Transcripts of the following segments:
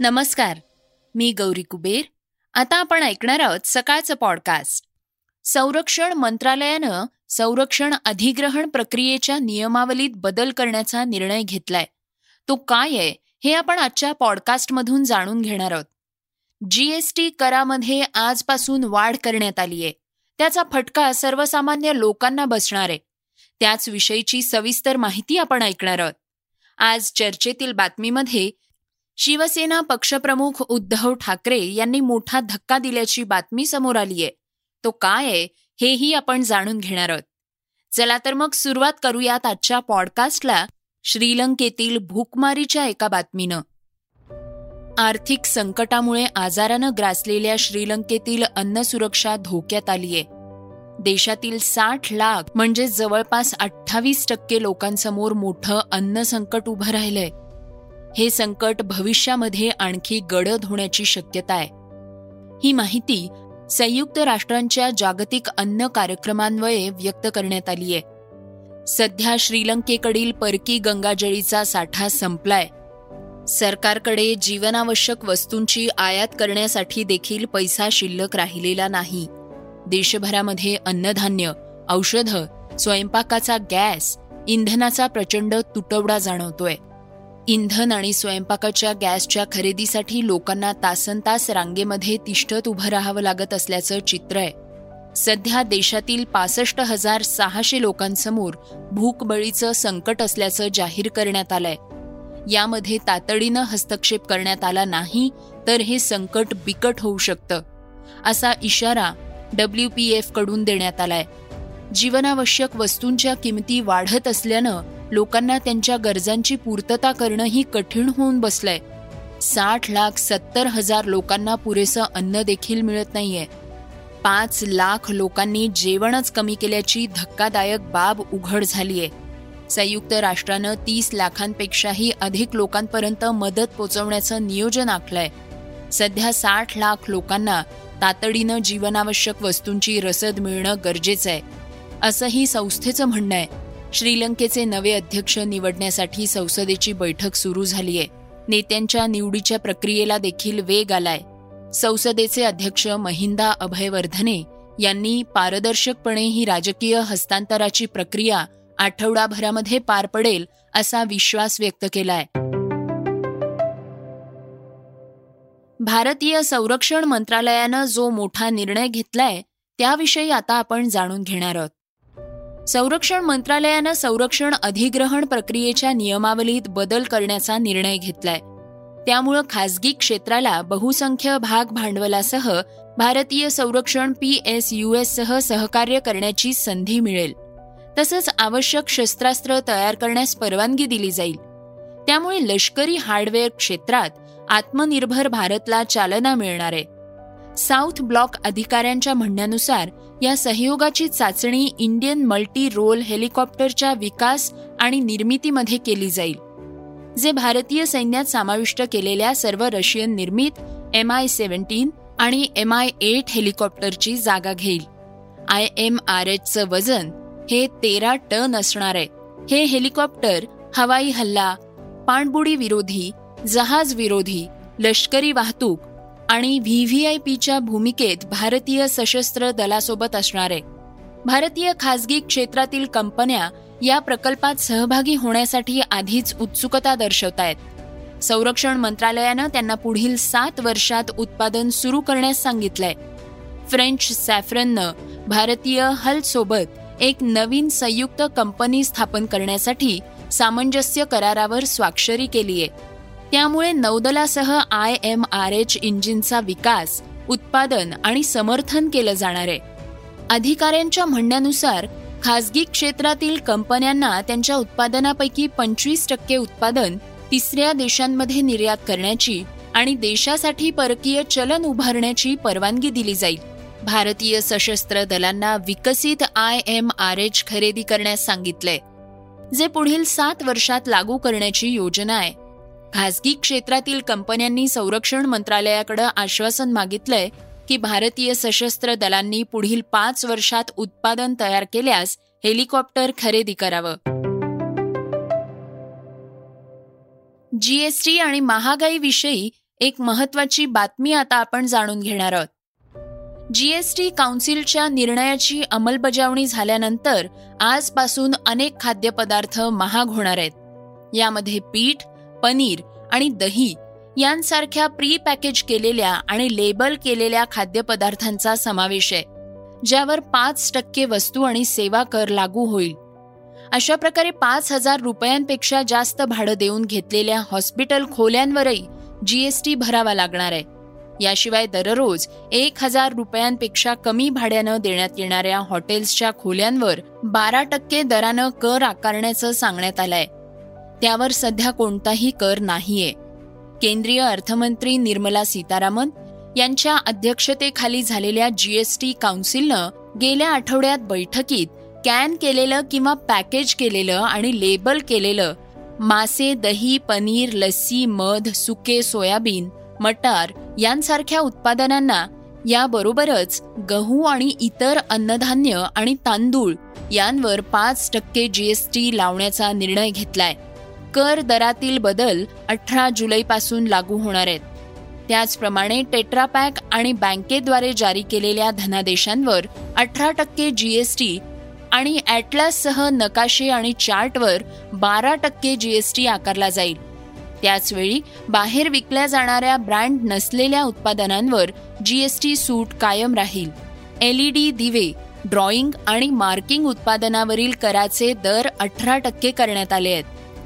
नमस्कार मी गौरी कुबेर. आता आपण ऐकणार आहोत सकाळचं पॉडकास्ट संरक्षण मंत्रालयानं संरक्षण अधिग्रहण प्रक्रियेच्या नियमावलीत बदल करण्याचा निर्णय घेतलाय. तो काय आहे हे आपण आजच्या पॉडकास्टमधून जाणून घेणार आहोत. जीएसटी करामध्ये आजपासून वाढ करण्यात आली आहे त्याचा फटका सर्वसामान्य लोकांना बसणार आहे. त्याच विषयीची सविस्तर माहिती आपण ऐकणार आहोत. आज चर्चेतील बातमीमध्ये शिवसेना पक्षप्रमुख उद्धव ठाकरे यांनी मोठा धक्का दिल्याची बातमी समोर आलीये तो काय आहे हेही आपण जाणून घेणार आहोत. चला तर मग सुरुवात करूयात आजच्या पॉडकास्टला श्रीलंकेतील भूकमारीच्या एका बातमीनं. आर्थिक संकटामुळे आजारानं ग्रासलेल्या श्रीलंकेतील अन्न सुरक्षा धोक्यात आलीये देशातील साठ लाख म्हणजे जवळपास अठ्ठावीस टक्के लोकांसमोर मोठं अन्न संकट उभं राहिलंय. हे संकट भविष्यामध्ये आणखी गडद होण्याची शक्यता आहे. ही माहिती संयुक्त राष्ट्रांच्या जागतिक अन्न कार्यक्रमान्वये व्यक्त करण्यात आली आहे. सध्या श्रीलंकेकडील परकी गंगाजळीचा साठा संपलाय. सरकारकडे जीवनावश्यक वस्तूंची आयात करण्यासाठी देखील पैसा शिल्लक राहिलेला नाही. देशभरामध्ये अन्नधान्य औषधं स्वयंपाकाचा गॅस इंधनाचा प्रचंड तुटवडा जाणवतोय. इंधन आणि स्वयंपाकाच्या गॅसच्या खरेदीसाठी लोकांना तासन तास रांगेमध्ये तिष्ठत उभं राहावं लागत असल्याचं चित्र आहे. सध्या देशातील पासष्ट हजार सहाशे लोकांसमोर भूकबळीचं संकट असल्याचं जाहीर करण्यात आलंय. यामध्ये तातडीनं हस्तक्षेप करण्यात आला नाही तर हे संकट बिकट होऊ शकतं असा इशारा डब्ल्यू पी एफकडून देण्यात आलाय. जीवनावश्यक वस्तूंच्या किमती वाढत असल्यानं लोकांना त्यांच्या गरजांची पूर्तता करणंही कठीण होऊन बसलंय. साठ लाख सत्तर हजार लोकांना पुरेसं अन्न देखील मिळत नाहीये. पाच लाख लोकांनी जेवणच कमी केल्याची धक्कादायक बाब उघड झालीय. संयुक्त राष्ट्रानं तीस लाखांपेक्षाही अधिक लोकांपर्यंत मदत पोचवण्याचं नियोजन आखलंय. सध्या साठ लाख लोकांना तातडीनं जीवनावश्यक वस्तूंची रसद मिळणं गरजेचं आहे असंही संस्थेचं म्हणणं आहे श्रीलंकेचे नवे अध्यक्ष निवडण्यासाठी संसदेची बैठक सुरू झालीय. नेत्यांच्या निवडीच्या प्रक्रियेला देखील वेग आलाय. संसदेचे अध्यक्ष महिंदा अभयवर्धने यांनी पारदर्शकपणे ही राजकीय हस्तांतराची प्रक्रिया आठवडाभरामध्ये पार पडेल असा विश्वास व्यक्त केलाय. भारतीय संरक्षण मंत्रालयानं जो मोठा निर्णय घेतलाय त्याविषयी आता आपण जाणून घेणार आहोत. संरक्षण मंत्रालयानं संरक्षण अधिग्रहण प्रक्रियेच्या नियमावलीत बदल करण्याचा निर्णय घेतलाय. त्यामुळं खासगी क्षेत्राला बहुसंख्य भाग भांडवलासह भारतीय संरक्षण पी एस यू एस सह सहकार्य करण्याची संधी मिळेल. तसंच आवश्यक शस्त्रास्त्र तयार करण्यास परवानगी दिली जाईल. त्यामुळे लष्करी हार्डवेअर क्षेत्रात आत्मनिर्भर भारतला चालना मिळणार आहे. साऊथ ब्लॉक अधिकाऱ्यांच्या म्हणण्यानुसार या सहयोगाची चाचणी इंडियन मल्टी रोल हेलिकॉप्टरच्या विकास आणि निर्मितीमध्ये केली जाईल जे भारतीय सैन्यात समाविष्ट केलेल्या सर्व रशियन निर्मित एम आय सेव्हन्टीन आणि एम आय एट हेलिकॉप्टरची जागा घेईल. आय एम आर एचचं वजन हे तेरा टन असणार आहे. हे हेलिकॉप्टर हवाई हल्ला पाणबुडी विरोधी जहाज विरोधी लष्करी वाहतूक आणि व्ही व्ही आय पीच्या भूमिकेत भारतीय सशस्त्र दलासोबत असणारे. भारतीय खासगी क्षेत्रातील कंपन्या या प्रकल्पात सहभागी होण्यासाठी आधीच उत्सुकता दर्शवतायत. आहेत संरक्षण मंत्रालयानं त्यांना पुढील सात वर्षात उत्पादन सुरू करण्यास सांगितलंय. फ्रेंच सॅफ्रननं भारतीय हलसोबत एक नवीन संयुक्त कंपनी स्थापन करण्यासाठी सामंजस्य करारावर स्वाक्षरी केलीय. त्यामुळे नौदलासह आय एम आर एच इंजिनचा विकास उत्पादन आणि समर्थन केलं जाणार आहे. अधिकाऱ्यांच्या म्हणण्यानुसार खासगी क्षेत्रातील कंपन्यांना त्यांच्या उत्पादनापैकी पंचवीस टक्के उत्पादन तिसऱ्या देशांमध्ये निर्यात करण्याची आणि देशासाठी परकीय चलन उभारण्याची परवानगी दिली जाईल. भारतीय सशस्त्र दलांना विकसित आय एम आर एच खरेदी करण्यास सांगितलंय जे पुढील सात वर्षात लागू करण्याची योजना आहे. खासगी क्षेत्रातील कंपन्यांनी संरक्षण मंत्रालयाकडे आश्वासन मागितलंय की भारतीय सशस्त्र दलांनी पुढील पाच वर्षात उत्पादन तयार केल्यास हेलिकॉप्टर खरेदी करावं. जीएसटी आणि महागाईविषयी एक महत्वाची बातमी आता आपण जाणून घेणार आहोत. जीएसटी काउन्सिलच्या निर्णयाची अंमलबजावणी झाल्यानंतर आजपासून अनेक खाद्यपदार्थ महाग होणार आहेत. यामध्ये पीठ पनीर आणि दही यांसारख्या प्री पॅकेज केलेल्या आणि लेबल केलेल्या खाद्यपदार्थांचा समावेश आहे ज्यावर पाच टक्के वस्तू आणि सेवा कर लागू होईल. अशा प्रकारे पाच हजार रुपयांपेक्षा जास्त भाडं देऊन घेतलेल्या हॉस्पिटल खोल्यांवरही जीएसटी भरावा लागणार आहे. याशिवाय दररोज एक हजार रुपयांपेक्षा कमी भाड्यानं देण्यात येणाऱ्या हॉटेल्सच्या खोल्यांवर बारा टक्के दरानं कर आकारण्याचं सांगण्यात आलंय. त्यावर सध्या कोणताही कर नाहीये. केंद्रीय अर्थमंत्री निर्मला सीतारामन यांच्या अध्यक्षतेखाली झालेल्या जीएसटी काउन्सिलनं गेल्या आठवड्यात बैठकीत कॅन केलेलं किंवा पॅकेज केलेलं आणि लेबल केलेलं मासे दही पनीर लस्सी मध सुके सोयाबीन मटार यांसारख्या उत्पादनांना याबरोबरच गहू आणि इतर अन्नधान्य आणि तांदूळ यांवर पाच टक्के जीएसटी लावण्याचा निर्णय घेतलाय. कर दरातील बदल अठरा जुलैपासून लागू होणार आहेत. त्याचप्रमाणे टेट्रापॅक आणि बँकेद्वारे जारी केलेल्या धनादेशांवर अठरा टक्के जीएसटी आणि ॲटलाससह नकाशे आणि चार्टवर बारा टक्के जीएसटी आकारला जाईल. त्याचवेळी बाहेर विकल्या जाणाऱ्या ब्रँड नसलेल्या उत्पादनांवर जीएसटी सूट कायम राहील. एलईडी दिवे ड्रॉइंग आणि मार्किंग उत्पादनावरील कराचे दर अठरा टक्के करण्यात आले आहेत.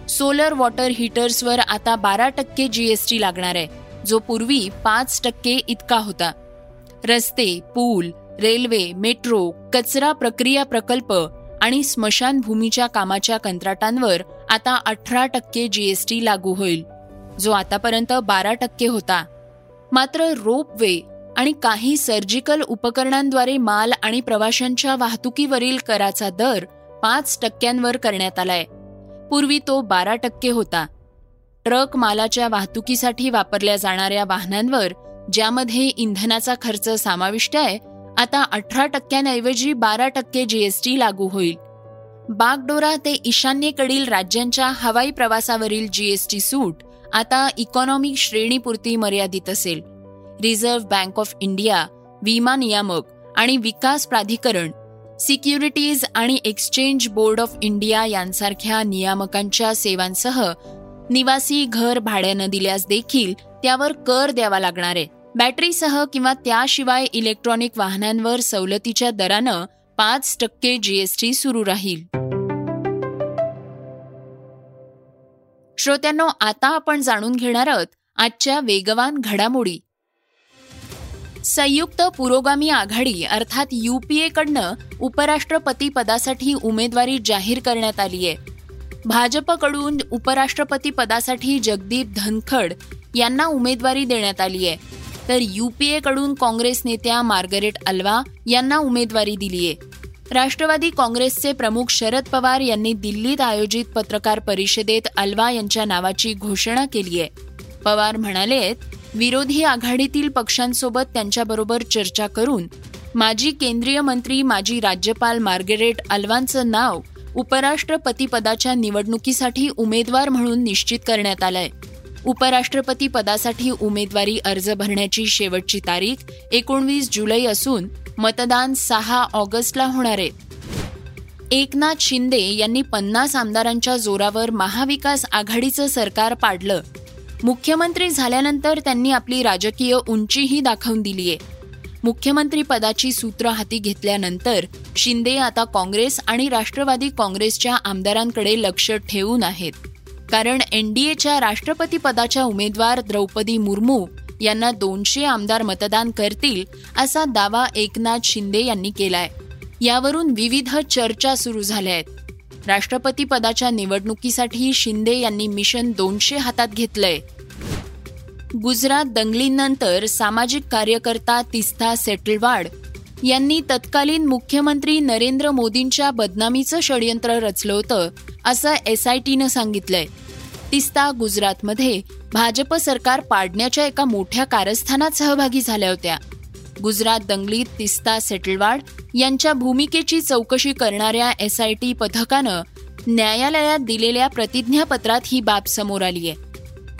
सोलर वॉटर हीटर्सवर आता बारा टक्के जीएसटी लागणार आहे जो पूर्वी पाच टक्के इतका होता. रस्ते पूल रेल्वे मेट्रो कचरा प्रक्रिया प्रकल्प आणि स्मशानभूमीच्या कामाच्या कंत्राटांवर आता अठरा टक्के जीएसटी लागू होईल जो आतापर्यंत बारा टक्के होता. मात्र रोप वे आणि काही सर्जिकल उपकरणांद्वारे माल आणि प्रवाशांच्या वाहतुकीवरील कराचा दर पाच टक्क्यांवर करण्यात आलाय. पूर्वी तो बारा टक्के होता. ट्रक मालाच्या वाहतुकीसाठी वापरल्या जाणाऱ्या वाहनांवर ज्यामध्ये इंधनाचा खर्च समाविष्ट आहे आता अठरा टक्क्यांऐवजी बारा टक्के जीएसटी लागू होईल. बागडोरा ते ईशान्येकडील राज्यांच्या हवाई प्रवासावरील जीएसटी सूट आता इकॉनॉमिक श्रेणीपुरती मर्यादित असेल. रिझर्व्ह बँक ऑफ इंडिया विमा नियामक आणि विकास प्राधिकरण सिक्युरिटीज आणि एक्सचेंज बोर्ड ऑफ इंडिया यांसारख्या नियामकांच्या सेवांसह निवासी घर भाड्यानं दिल्यास देखील त्यावर कर द्यावा लागणार आहे. बॅटरीसह किंवा त्याशिवाय इलेक्ट्रॉनिक वाहनांवर सवलतीच्या दरानं पाच टक्के जीएसटी सुरू राहील. श्रोत्यांनो आता आपण जाणून घेणार आहोत आजच्या वेगवान घडामोडी. संयुक्त पुरोगामी आघाडी अर्थात युपीएकडनं उपराष्ट्रपती पदासाठी उमेदवारी जाहीर करण्यात आली आहे. भाजपकडून उपराष्ट्रपती पदासाठी जगदीप धनखड यांना उमेदवारी देण्यात आली आहे. तर युपीएकडून काँग्रेस नेत्या मार्गरेट अल्वा यांना उमेदवारी दिली आहे. राष्ट्रवादी काँग्रेसचे प्रमुख शरद पवार यांनी दिल्लीत आयोजित पत्रकार परिषदेत अल्वा यांच्या नावाची घोषणा केली आहे. पवार म्हणाले विरोधी आघाडीतील पक्षांसोबत त्यांच्याबरोबर चर्चा करून माजी केंद्रीय मंत्री माजी राज्यपाल मार्गरेट अल्वांचं नाव उपराष्ट्रपती पदाच्या निवडणुकीसाठी उमेदवार म्हणून निश्चित करण्यात आलंय. उपराष्ट्रपती पदासाठी उमेदवारी अर्ज भरण्याची शेवटची तारीख एकोणवीस जुलै असून मतदान सहा ऑगस्टला होणार आहे. एकनाथ शिंदे यांनी पन्नास आमदारांच्या जोरावर महाविकास आघाडीचं सरकार पाडलं. मुख्यमंत्री झाल्यानंतर त्यांनी आपली राजकीय उंचीही दाखवून दिलीय. मुख्यमंत्री पदाची सूत्र हाती घेतल्यानंतर शिंदे आता काँग्रेस आणि राष्ट्रवादी काँग्रेसच्या आमदारांकडे लक्ष ठेवून आहेत. कारण एनडीएच्या राष्ट्रपती पदाच्या उमेदवार द्रौपदी मुर्मू यांना दोनशे आमदार मतदान करतील असा दावा एकनाथ शिंदे यांनी केलाय. यावरून विविध चर्चा सुरू झाल्या आहेत. राष्ट्रपती पदाच्या निवडणुकीसाठी शिंदे यांनी मिशन दोनशे हातात घेतलंय. गुजरात दंगलींनंतर सामाजिक कार्यकर्ता तिस्ता सेटलवाड यांनी तत्कालीन मुख्यमंत्री नरेंद्र मोदींच्या बदनामीचं षडयंत्र रचलं होतं असं एसआयटीनं सांगितलंय. तिस्ता गुजरातमध्ये भाजप सरकार पाडण्याच्या एका मोठ्या कारस्थानात सहभागी झाल्या होत्या. गुजरात दंगलीत तिस्ता सेटलवाड यांच्या भूमिकेची चौकशी करणाऱ्या एस आय टी पथकानं न्यायालयात दिलेल्या प्रतिज्ञापत्रात ही बाब समोर आली आहे.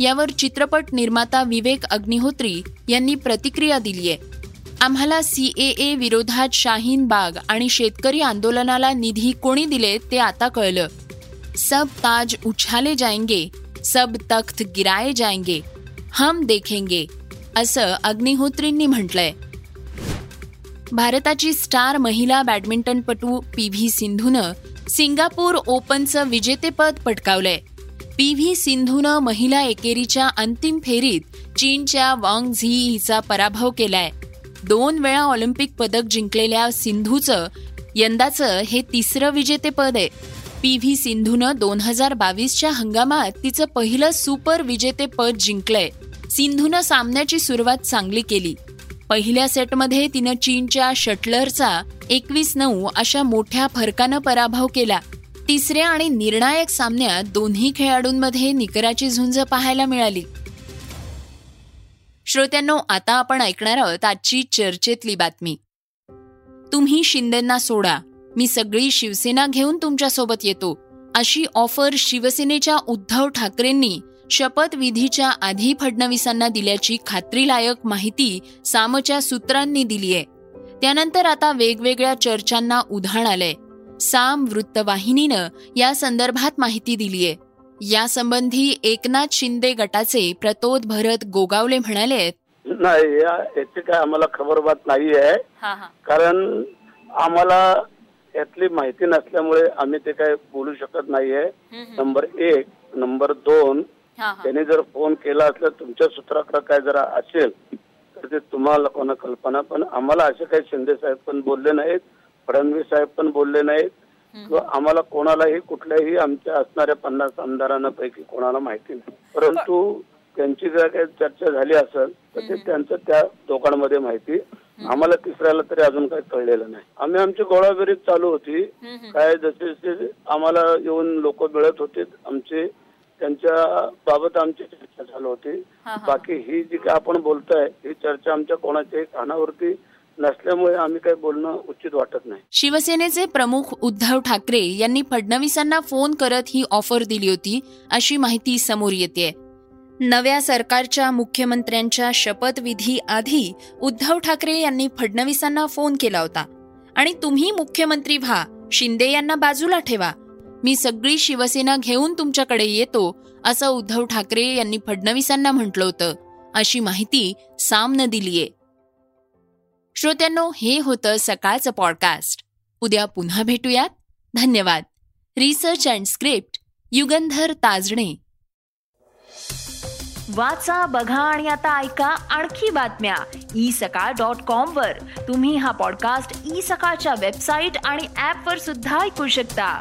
यावर चित्रपट निर्माता विवेक अग्निहोत्री यांनी प्रतिक्रिया दिली आहे. आम्हाला सी ए ए विरोधात शाहीन बाग आणि शेतकरी आंदोलनाला निधी कोणी दिले ते आता कळलं. सब ताज उछाले जाएंगे सब तख्त गिराए जाएंगे हम देखेंगे असं अग्निहोत्रींनी म्हटलंय. भारताची स्टार महिला बॅडमिंटनपटू पी व्ही सिंधूनं सिंगापूर ओपनचं विजेतेपद पटकावलंय. पी व्ही सिंधूनं महिला एकेरीच्या अंतिम फेरीत चीनच्या वांग झी हिचा पराभव केलाय. दोन वेळा ऑलिम्पिक पदक जिंकलेल्या सिंधूचं यंदाचं हे तिसरं विजेतेपद आहे. पी व्ही सिंधूनं दोन हजार बावीसच्या हंगामात तिचं पहिलं सुपर विजेतेपद जिंकलंय. सिंधूनं सामन्याची सुरुवात चांगली केली. पहिल्या सेटमध्ये तिनं चीनच्या शटलरचा एकवीस नऊ अशा मोठ्या फरकानं पराभव केला. तिसऱ्या आणि निर्णायक सामन्यात दोन्ही खेळाडूंमध्ये निकराची झुंज पाहायला मिळाली. श्रोत्यांनो आता आपण ऐकणार आहोत आजची चर्चेतली बातमी. तुम्ही शिंदेंना सोडा. मी सगळी शिवसेना घेऊन तुमच्यासोबत येतो. अशी ऑफर शिवसेनेच्या उद्धव ठाकरेंनी शपथविधीच्या आधी फडणवीसांना दिल्याची खात्रीलायक माहिती सामच्या सूत्रांनी दिलीय त्यानंतर आता वेगवेगळ्या चर्चांना उधाण आलंय. साम वृत्तवाहिनीनं या संदर्भात माहिती दिलीय यासंबंधी एकनाथ शिंदे गटाचे प्रतोद भरत गोगावले म्हणाले नाही या याची काय आम्हाला खबरबात नाही आहे. कारण आम्हाला यातली माहिती नसल्यामुळे आम्ही ते काय बोलू शकत नाहीये. नंबर एक नंबर दोन त्याने जर फोन केला असला तुमच्या सूत्राकडे काय जरा असेल तर ते तुम्हाला लोकांना कल्पना पण आम्हाला असे काही शिंदे साहेब पण बोलले नाहीत फडणवीस साहेब पण बोलले नाहीत. किंवा आम्हाला कोणालाही कुठल्याही आमच्या असणाऱ्या पन्नास आमदारांना पैकी कोणाला माहिती नाही. परंतु त्यांची जर काही चर्चा झाली असेल तर ते त्यांचं त्या दोघांमध्ये माहिती आम्हाला तिसऱ्याला तरी अजून काही कळलेलं नाही. आम्ही आमची गोळाबेरीज चालू होती. काय जसे जसे आम्हाला येऊन लोक मिळत होते आमचे त्यांच्या बाबत आमची चर्चा चालू होती. बाकी ही जी काय आपण बोलताय ही चर्चा आमच्या कोणाच्याही कानावरती नसल्यामुळे आम्ही काही बोलणं उचित वाटत नाही. शिवसेनेचे प्रमुख उद्धव ठाकरे यांनी फडणवीसांना फोन करत ही ऑफर दिली होती अशी माहिती समोर येते नव्या सरकारच्या मुख्यमंत्र्यांच्या शपथविधी आधी उद्धव ठाकरे यांनी फडणवीसांना फोन केला होता. आणि तुम्ही मुख्यमंत्री व्हा शिंदे यांना बाजूला ठेवा मी सगळी शिवसेना घेऊन तुमच्याकडे येतो असं उद्धव ठाकरे यांनी फडणवीसांना म्हटलं होतं. अशी माहिती सामनं दिलीये. श्रोत्यांनो हे होतं सकाळचं पॉडकास्ट उद्या पुन्हा भेटूयात. धन्यवाद. Research and script Yugandhar Tajne. वाचा बघा आणि आता ऐका आणखी बातम्या. ई सकाळ डॉट कॉम वर. तुम्ही हा पॉडकास्ट ई सकाळच्या वेबसाईट आणि ऍप वर सुद्धा ऐकू शकता.